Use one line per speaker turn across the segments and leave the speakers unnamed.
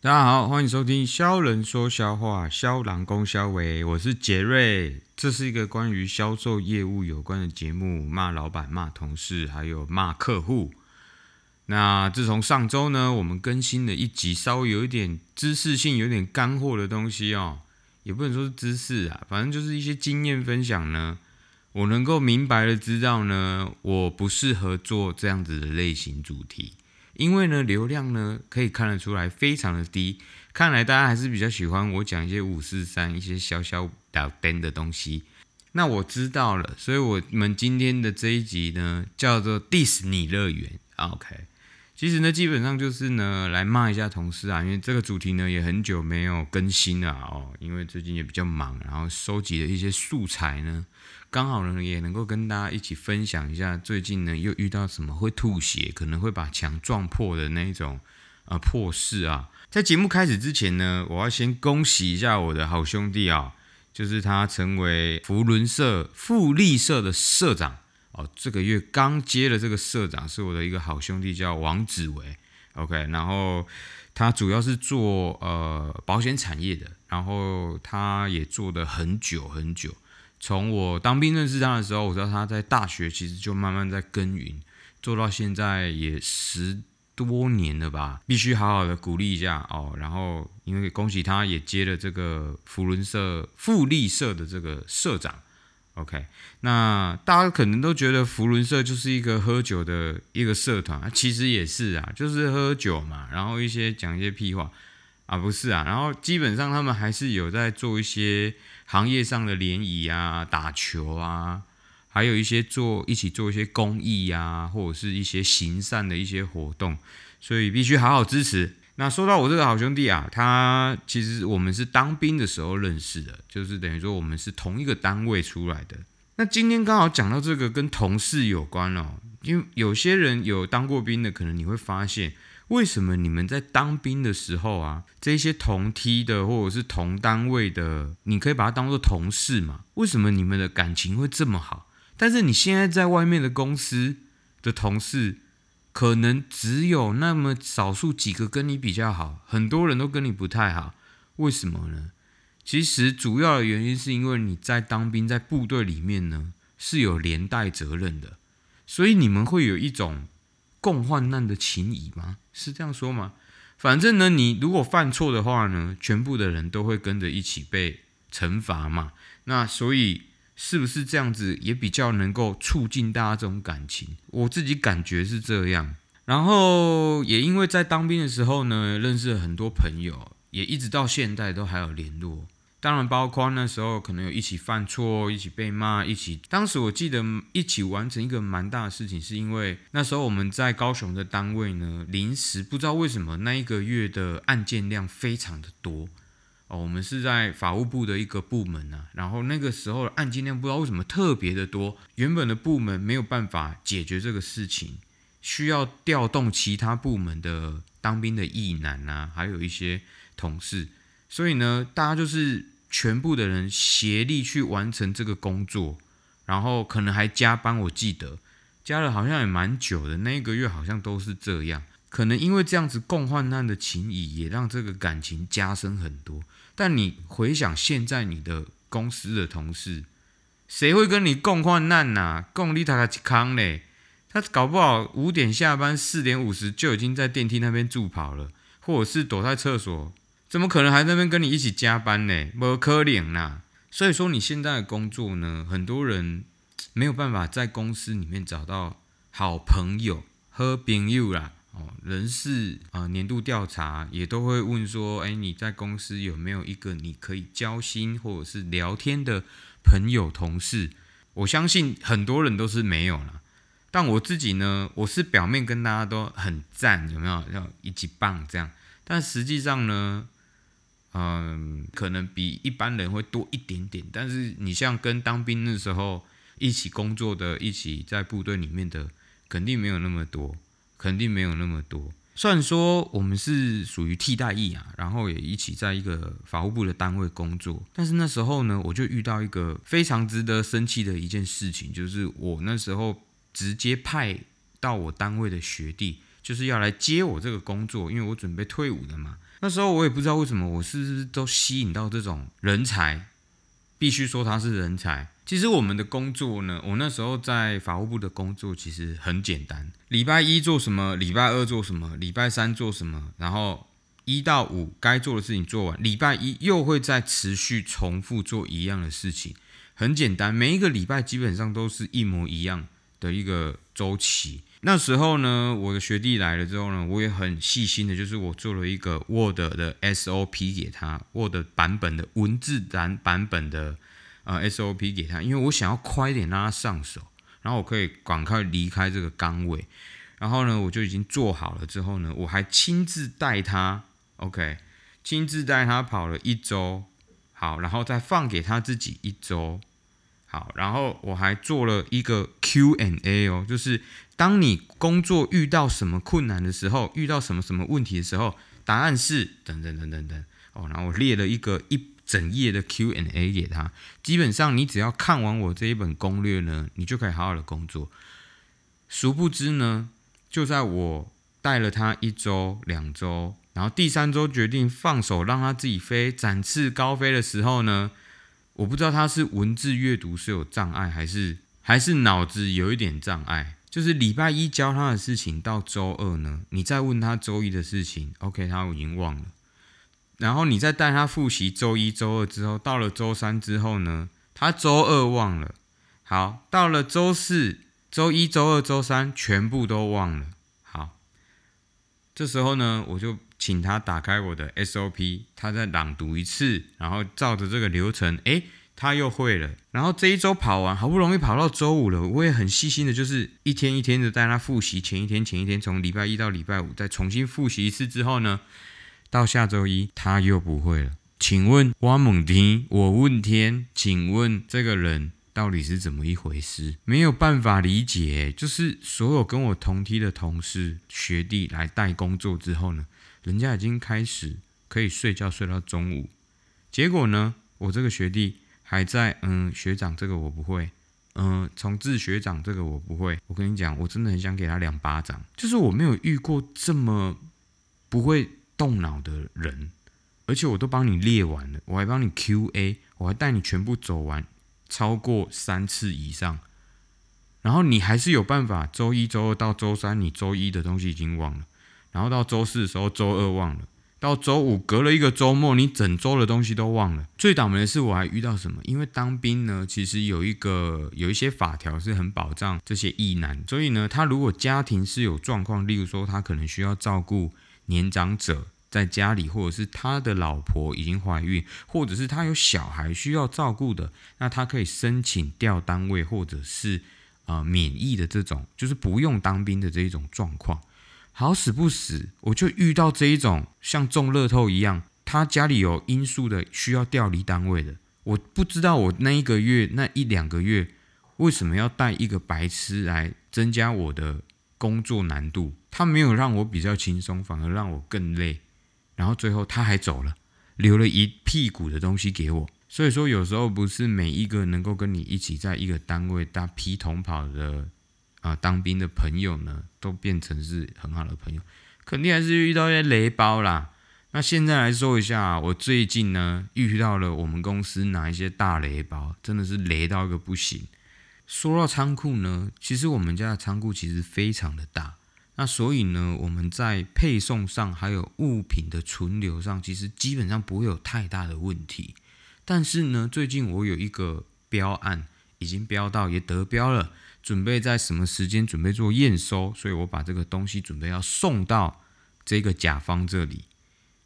大家好，欢迎收听肖人说笑话，肖郎公肖伟，我是杰瑞。这是一个关于销售业务有关的节目，骂老板、骂同事，还有骂客户。那自从上周呢，我们更新了一集，稍微有一点知识性、有点干货的东西哦，也不能说是知识啊，反正就是一些经验分享呢。我能够明白的知道呢，我不适合做这样子的类型主题。因为呢，流量呢可以看得出来非常的低，看来大家还是比较喜欢我讲一些五四三一些小小打灯的东西。那我知道了，所以我们今天的这一集呢叫做迪士尼乐园。OK，其实呢基本上就是呢来骂一下同事啊，因为这个主题呢也很久没有更新了哦，因为最近也比较忙，然后收集了一些素材呢。刚好呢，也能够跟大家一起分享一下最近呢又遇到什么会吐血，可能会把墙撞破的那一种呃破事啊。在节目开始之前呢，我要先恭喜一下我的好兄弟啊，就是他成为福伦社富利社的社长哦。这个月刚接了这个社长，是我的一个好兄弟，叫王子维。OK，然后他主要是做呃保险产业的，然后他也做的很久很久。从我当兵认识他的时候，我知道他在大学其实就慢慢在耕耘，做到现在也十多年了吧。必须好好的鼓励一下哦。然后，因为恭喜他也接了这个福伦社富利社的这个社长。OK，那大家可能都觉得福伦社就是一个喝酒的一个社团，其实也是啊，就是喝酒嘛，然后一些讲一些屁话啊，不是啊。然后基本上他们还是有在做一些。行业上的联谊啊，打球啊，还有一些做一起做一些公益啊，或者是一些行善的一些活动，所以必须好好支持。那说到我这个好兄弟啊，他其实我们是当兵的时候认识的，就是等于说我们是同一个单位出来的。那今天刚好讲到这个跟同事有关哦，因为有些人有当过兵的，可能你会发现。为什么你们在当兵的时候啊，这些同梯的或者是同单位的，你可以把它当做同事嘛？为什么你们的感情会这么好？但是你现在在外面的公司的同事，可能只有那么少数几个跟你比较好，很多人都跟你不太好。为什么呢？其实主要的原因是因为你在当兵，在部队里面呢是有连带责任的，所以你们会有一种。共患难的情谊吗？是这样说吗？反正呢，你如果犯错的话呢，全部的人都会跟着一起被惩罚嘛。那所以是不是这样子也比较能够促进大家这种感情？我自己感觉是这样。然后也因为在当兵的时候呢，认识了很多朋友，也一直到现在都还有联络。当然，包括那时候可能有一起犯错、一起被骂、一起。当时我记得一起完成一个蛮大的事情，是因为那时候我们在高雄的单位呢，临时不知道为什么那一个月的案件量非常的多哦。我们是在法务部的一个部门啊，然后那个时候案件量不知道为什么特别的多，原本的部门没有办法解决这个事情，需要调动其他部门的当兵的义男啊，还有一些同事。所以呢，大家就是全部的人协力去完成这个工作，然后可能还加班。我记得加了好像也蛮久的，那一个月好像都是这样。可能因为这样子共患难的情谊，也让这个感情加深很多。但你回想现在你的公司的同事，谁会跟你共患难呐？共你他个康嘞？他搞不好五点下班，四点五十就已经在电梯那边助跑了，或者是躲在厕所。怎么可能还在那边跟你一起加班呢？没可能啦！所以说你现在的工作呢，很多人没有办法在公司里面找到好朋友和朋友啦。哦，人事啊，年度调查也都会问说，哎，你在公司有没有一个你可以交心或者是聊天的朋友同事？我相信很多人都是没有了。但我自己呢，我是表面跟大家都很赞，有没有？要一起棒这样，但实际上呢？嗯，可能比一般人会多一点点，但是你像跟当兵的时候一起工作的、一起在部队里面的，肯定没有那么多，肯定没有那么多。虽然说我们是属于替代役啊，然后也一起在一个法务部的单位工作，但是那时候呢，我就遇到一个非常值得生气的一件事情，就是我那时候直接派到我单位的学弟，就是要来接我这个工作，因为我准备退伍了嘛。那时候我也不知道为什么，我是不是都吸引到这种人才，必须说他是人才。其实我们的工作呢，我那时候在法务部的工作其实很简单，礼拜一做什么，礼拜二做什么，礼拜三做什么，然后一到五该做的事情做完，礼拜一又会再持续重复做一样的事情，很简单，每一个礼拜基本上都是一模一样的一个周期。那时候呢，我的学弟来了之后呢，我也很细心的，就是我做了一个 Word 的 SOP 给他，Word 版本的文字版版本的。呃，SOP 给他，因为我想要快一点让他上手，然后我可以赶快离开这个岗位。然后呢，我就已经做好了之后呢，我还亲自带他，OK，亲自带他跑了一周，好，然后再放给他自己一周，好，然后我还做了一个 Q&A 哦，就是当你工作遇到什么困难的时候，遇到什么什么问题的时候，答案是等等等等等，哦，然后我列了一个一。整页的 Q&A 给他，基本上你只要看完我这一本攻略呢，你就可以好好的工作。殊不知呢，就在我带了他一周、两周，然后第三周决定放手让他自己飞、展翅高飞的时候呢，我不知道他是文字阅读是有障碍，还是还是脑子有一点障碍。就是礼拜一教他的事情，到周二呢，你再问他周一的事情，OK，他已经忘了。然后你再带他复习周一周二之后，到了周三之后呢，他周二忘了。好，到了周四、周一周二周三全部都忘了。好，这时候呢，我就请他打开我的 SOP，他再朗读一次，然后照着这个流程，诶，他又会了。然后这一周跑完，好不容易跑到周五了，我也很细心的，就是一天一天的带他复习，前一天、前一天，从礼拜一到礼拜五再重新复习一次之后呢。到下周一他又不会了，请问挖猛天，我问天，请问这个人到底是怎么一回事？没有办法理解，就是所有跟我同梯的同事学弟来带工作之后呢，人家已经开始可以睡觉睡到中午，结果呢，我这个学弟还在嗯学长这个我不会，嗯从自学长这个我不会，我跟你讲，我真的很想给他两巴掌，就是我没有遇过这么不会。动脑的人，而且我都帮你列完了，我还帮你 Q&A，我还带你全部走完，超过三次以上，然后你还是有办法，周一周二到周三，你周一的东西已经忘了，然后到周四的时候，周二忘了，到周五隔了一个周末，你整周的东西都忘了。最倒霉的是我还遇到什么？因为当兵呢，其实有一个有一些法条是很保障这些役男，所以呢，他如果家庭是有状况，例如说他可能需要照顾。年长者在家里，或者是他的老婆已经怀孕，或者是他有小孩需要照顾的，那他可以申请调单位，或者是呃免疫的这种，就是不用当兵的这一种状况。好死不死，我就遇到这一种像中乐透一样，他家里有因素的需要调离单位的。我不知道我那一个月那一两个月为什么要带一个白痴来增加我的。工作难度，他没有让我比较轻松，反而让我更累。然后最后他还走了，留了一屁股的东西给我。所以说，有时候不是每一个能够跟你一起在一个单位搭皮同跑的啊当兵的朋友呢，都变成是很好的朋友。肯定还是遇到一些雷包啦。那现在来说一下，我最近呢遇到了我们公司哪一些大雷包，真的是雷到一个不行。说到仓库呢，其实我们家的仓库其实非常的大，那所以呢，我们在配送上还有物品的存留上，其实基本上不会有太大的问题。但是呢，最近我有一个标案已经标到也得标了，准备在什么时间准备做验收，所以我把这个东西准备要送到这个甲方这里。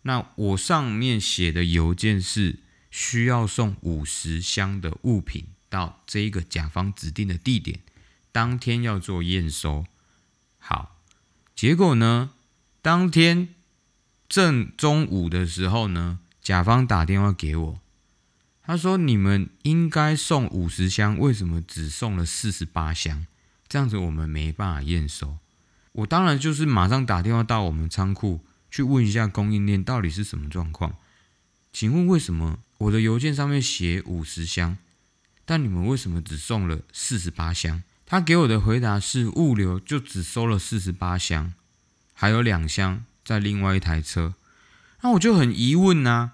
那我上面写的邮件是需要送五十箱的物品。到这个甲方指定的地点，当天要做验收。好，结果呢，当天正中午的时候呢，甲方打电话给我，他说：“你们应该送五十箱，为什么只送了四十八箱？这样子我们没办法验收。”我当然就是马上打电话到我们仓库去问一下供应链到底是什么状况。请问为什么我的邮件上面写五十箱？但你们为什么只送了四十八箱？他给我的回答是物流就只收了四十八箱，还有两箱在另外一台车。那我就很疑问呐，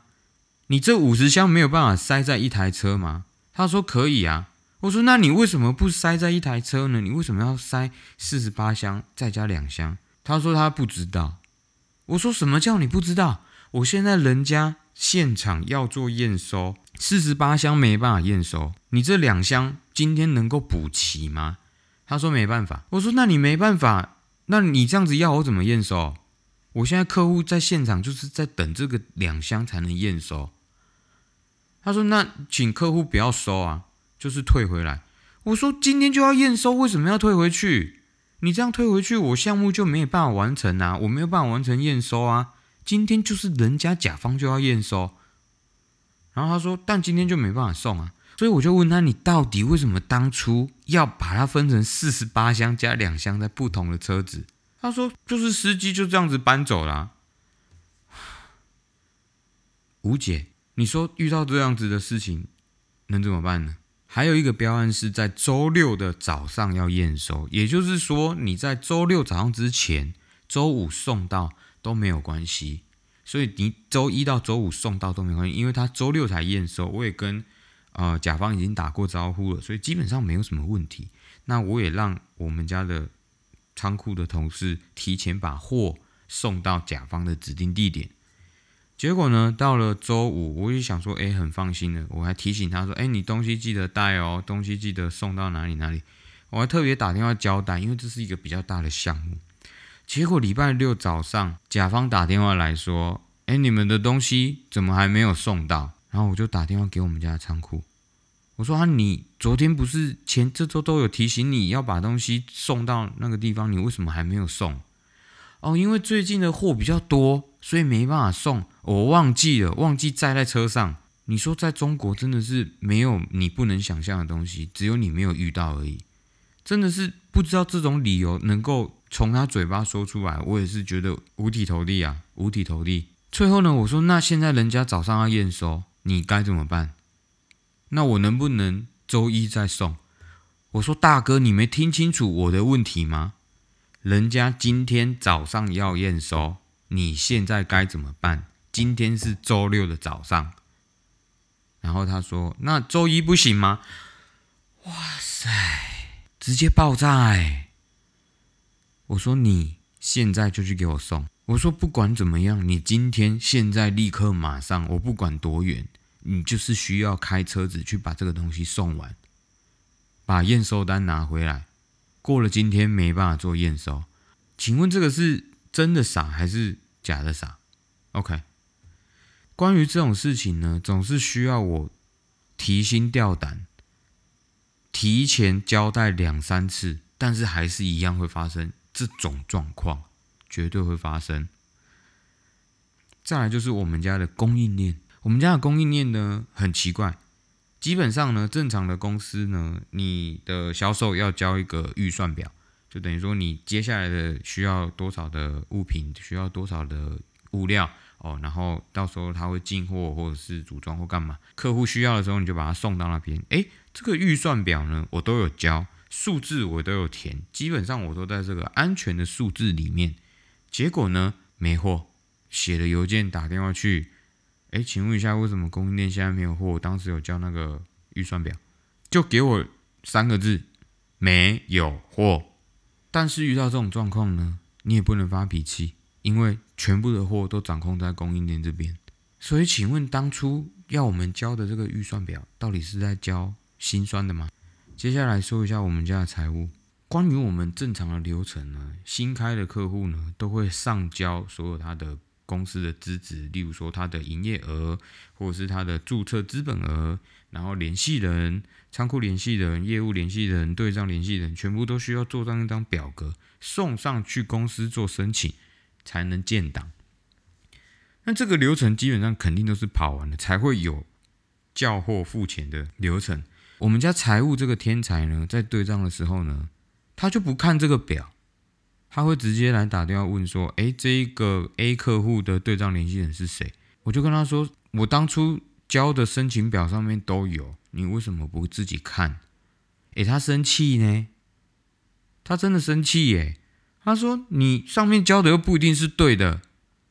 你这五十箱没有办法塞在一台车吗？他说可以啊。我说那你为什么不塞在一台车呢？你为什么要塞四十八箱再加两箱？他说他不知道。我说什么叫你不知道？我现在人家现场要做验收，四十八箱没办法验收，你这两箱今天能够补齐吗？他说没办法。我说那你没办法，那你这样子要我怎么验收？我现在客户在现场就是在等这个两箱才能验收。他说那请客户不要收啊。就是退回来，我说今天就要验收，为什么要退回去？你这样退回去，我项目就没有办法完成啊，我没有办法完成验收啊。今天就是人家甲方就要验收，然后他说，但今天就没办法送啊，所以我就问他，你到底为什么当初要把它分成四十八箱加两箱在不同的车子？他说，就是司机就这样子搬走了。吴姐，你说遇到这样子的事情能怎么办呢？还有一个标案是在周六的早上要验收，也就是说你在周六早上之前，周五送到都没有关系。所以你周一到周五送到都没关系，因为他周六才验收。我也跟呃甲方已经打过招呼了，所以基本上没有什么问题。那我也让我们家的仓库的同事提前把货送到甲方的指定地点。结果呢，到了周五，我就想说，哎，很放心的。我还提醒他说，哎，你东西记得带哦，东西记得送到哪里哪里。我还特别打电话交代，因为这是一个比较大的项目。结果礼拜六早上，甲方打电话来说，哎，你们的东西怎么还没有送到？然后我就打电话给我们家的仓库，我说啊，你昨天不是前这周都有提醒你要把东西送到那个地方，你为什么还没有送？哦，因为最近的货比较多。所以没办法送，我忘记了，忘记载在车上。你说在中国真的是没有你不能想象的东西，只有你没有遇到而已。真的是不知道这种理由能够从他嘴巴说出来，我也是觉得五体投地啊，五体投地。最后呢，我说那现在人家早上要验收，你该怎么办？那我能不能周一再送？我说大哥，你没听清楚我的问题吗？人家今天早上要验收。你现在该怎么办？今天是周六的早上，然后他说：“那周一不行吗？”哇塞，直接爆炸哎！我说：“你现在就去给我送。”我说：“不管怎么样，你今天现在立刻马上，我不管多远，你就是需要开车子去把这个东西送完，把验收单拿回来。过了今天没办法做验收，请问这个是？”真的傻还是假的傻？OK，关于这种事情呢，总是需要我提心吊胆，提前交代两三次，但是还是一样会发生这种状况，绝对会发生。再来就是我们家的供应链，我们家的供应链呢很奇怪，基本上呢，正常的公司呢，你的销售要交一个预算表。就等于说，你接下来的需要多少的物品，需要多少的物料哦，然后到时候他会进货或者是组装或干嘛，客户需要的时候你就把它送到那边。诶，这个预算表呢，我都有交，数字我都有填，基本上我都在这个安全的数字里面。结果呢，没货，写了邮件打电话去，诶，请问一下，为什么供应链现在没有货？当时有交那个预算表，就给我三个字：没有货。但是遇到这种状况呢，你也不能发脾气，因为全部的货都掌控在供应链这边。所以，请问当初要我们交的这个预算表，到底是在交心酸的吗？接下来说一下我们家的财务。关于我们正常的流程呢，新开的客户呢，都会上交所有他的公司的资质，例如说他的营业额，或者是他的注册资本额。然后联系人、仓库联系人、业务联系人、对账联系人，全部都需要做上一张表格，送上去公司做申请，才能建档。那这个流程基本上肯定都是跑完了，才会有叫货付钱的流程。我们家财务这个天才呢，在对账的时候呢，他就不看这个表，他会直接来打电话问说：“诶，这一个 A 客户的对账联系人是谁？”我就跟他说：“我当初。”交的申请表上面都有，你为什么不自己看？诶，他生气呢，他真的生气耶。他说：“你上面交的又不一定是对的，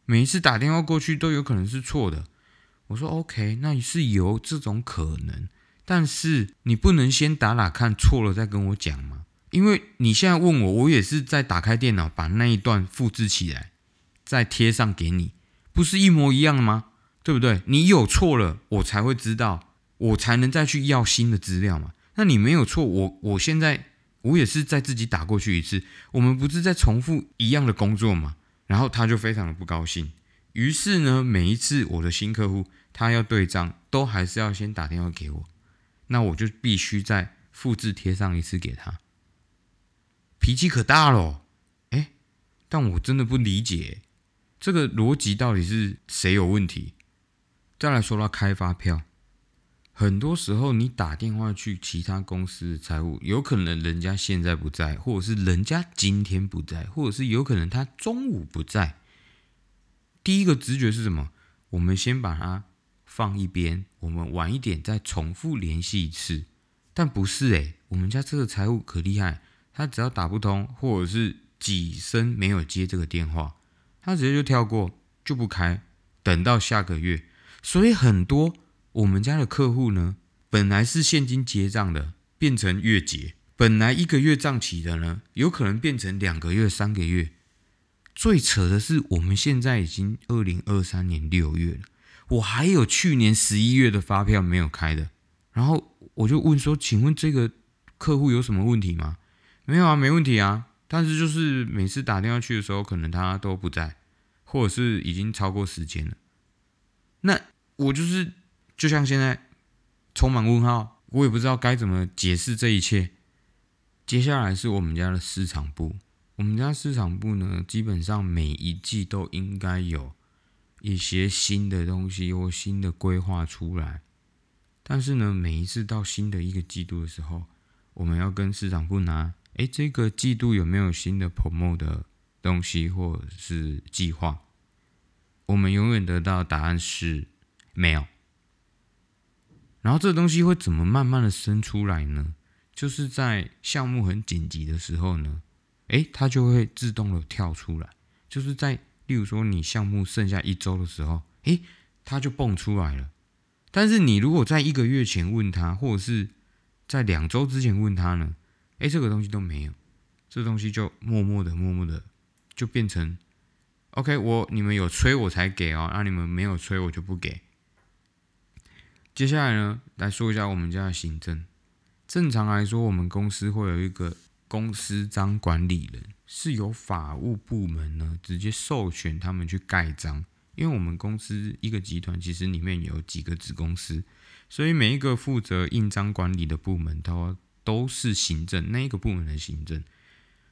每一次打电话过去都有可能是错的。我说 OK，那是有这种可能，但是你不能先打打看错了再跟我讲吗？因为你现在问我，我也是在打开电脑把那一段复制起来，再贴上给你，不是一模一样的吗？对不对？你有错了，我才会知道，我才能再去要新的资料嘛。那你没有错，我我现在我也是在自己打过去一次，我们不是在重复一样的工作吗？然后他就非常的不高兴。于是呢，每一次我的新客户他要对账，都还是要先打电话给我，那我就必须再复制贴上一次给他。脾气可大了，哎，但我真的不理解这个逻辑到底是谁有问题。再来说到开发票。很多时候，你打电话去其他公司的财务，有可能人家现在不在，或者是人家今天不在，或者是有可能他中午不在。第一个直觉是什么？我们先把它放一边，我们晚一点再重复联系一次。但不是诶，我们家这个财务可厉害，他只要打不通，或者是几声没有接这个电话，他直接就跳过，就不开，等到下个月。所以很多。我们家的客户呢，本来是现金结账的，变成月结；本来一个月账期的呢，有可能变成两个月、三个月。最扯的是，我们现在已经二零二三年六月了，我还有去年十一月的发票没有开的。然后我就问说：“请问这个客户有什么问题吗？”没有啊，没问题啊。但是就是每次打电话去的时候，可能他都不在，或者是已经超过时间了。那我就是。就像现在充满问号，我也不知道该怎么解释这一切。接下来是我们家的市场部，我们家市场部呢，基本上每一季都应该有一些新的东西或新的规划出来。但是呢，每一次到新的一个季度的时候，我们要跟市场部拿，哎，这个季度有没有新的 promo 的东西或者是计划？我们永远得到答案是没有。然后这东西会怎么慢慢的生出来呢？就是在项目很紧急的时候呢，诶，它就会自动的跳出来。就是在例如说你项目剩下一周的时候，诶，它就蹦出来了。但是你如果在一个月前问他，或者是在两周之前问他呢，诶，这个东西都没有，这东西就默默的、默默的就变成 OK。我你们有催我才给哦，那你们没有催我就不给。接下来呢，来说一下我们家的行政。正常来说，我们公司会有一个公司章管理人，是由法务部门呢直接授权他们去盖章。因为我们公司一个集团其实里面有几个子公司，所以每一个负责印章管理的部门都都是行政那一个部门的行政。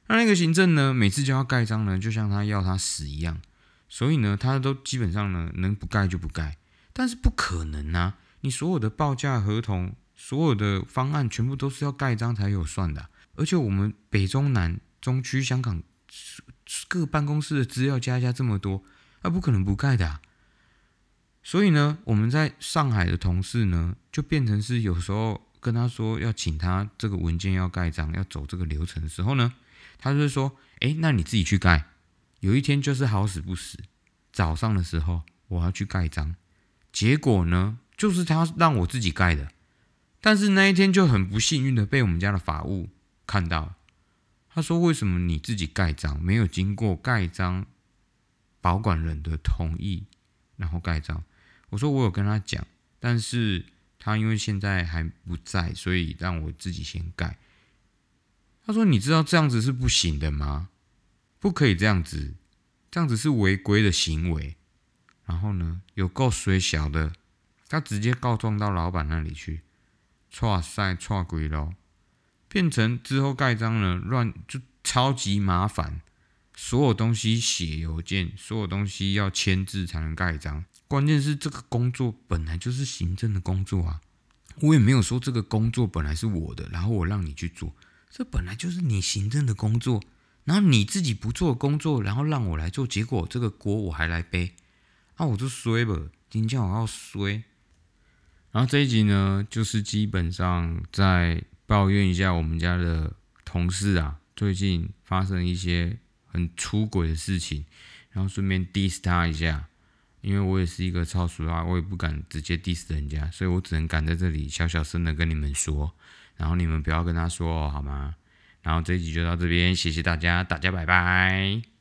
那那个行政呢，每次就要盖章呢，就像他要他死一样。所以呢，他都基本上呢能不盖就不盖，但是不可能啊。你所有的报价合同，所有的方案，全部都是要盖章才有算的。而且我们北中南中区香港各办公室的资料加加这么多，那不可能不盖的啊。所以呢，我们在上海的同事呢，就变成是有时候跟他说要请他这个文件要盖章，要走这个流程的时候呢，他就说：“哎，那你自己去盖。”有一天就是好死不死，早上的时候我要去盖章，结果呢？就是他让我自己盖的，但是那一天就很不幸运的被我们家的法务看到，他说：“为什么你自己盖章没有经过盖章保管人的同意，然后盖章？”我说：“我有跟他讲，但是他因为现在还不在，所以让我自己先盖。”他说：“你知道这样子是不行的吗？不可以这样子，这样子是违规的行为。然后呢，有够水小的。”他直接告状到老板那里去，错赛错鬼咯，变成之后盖章呢乱就超级麻烦，所有东西写邮件，所有东西要签字才能盖章。关键是这个工作本来就是行政的工作啊，我也没有说这个工作本来是我的，然后我让你去做，这本来就是你行政的工作，然后你自己不做工作，然后让我来做，结果这个锅我还来背，那我就衰吧，今天我要衰。然后这一集呢，就是基本上在抱怨一下我们家的同事啊，最近发生一些很出轨的事情，然后顺便 diss 他一下，因为我也是一个超俗啊，我也不敢直接 diss 人家，所以我只能敢在这里小小声的跟你们说，然后你们不要跟他说哦，好吗？然后这一集就到这边，谢谢大家，大家拜拜。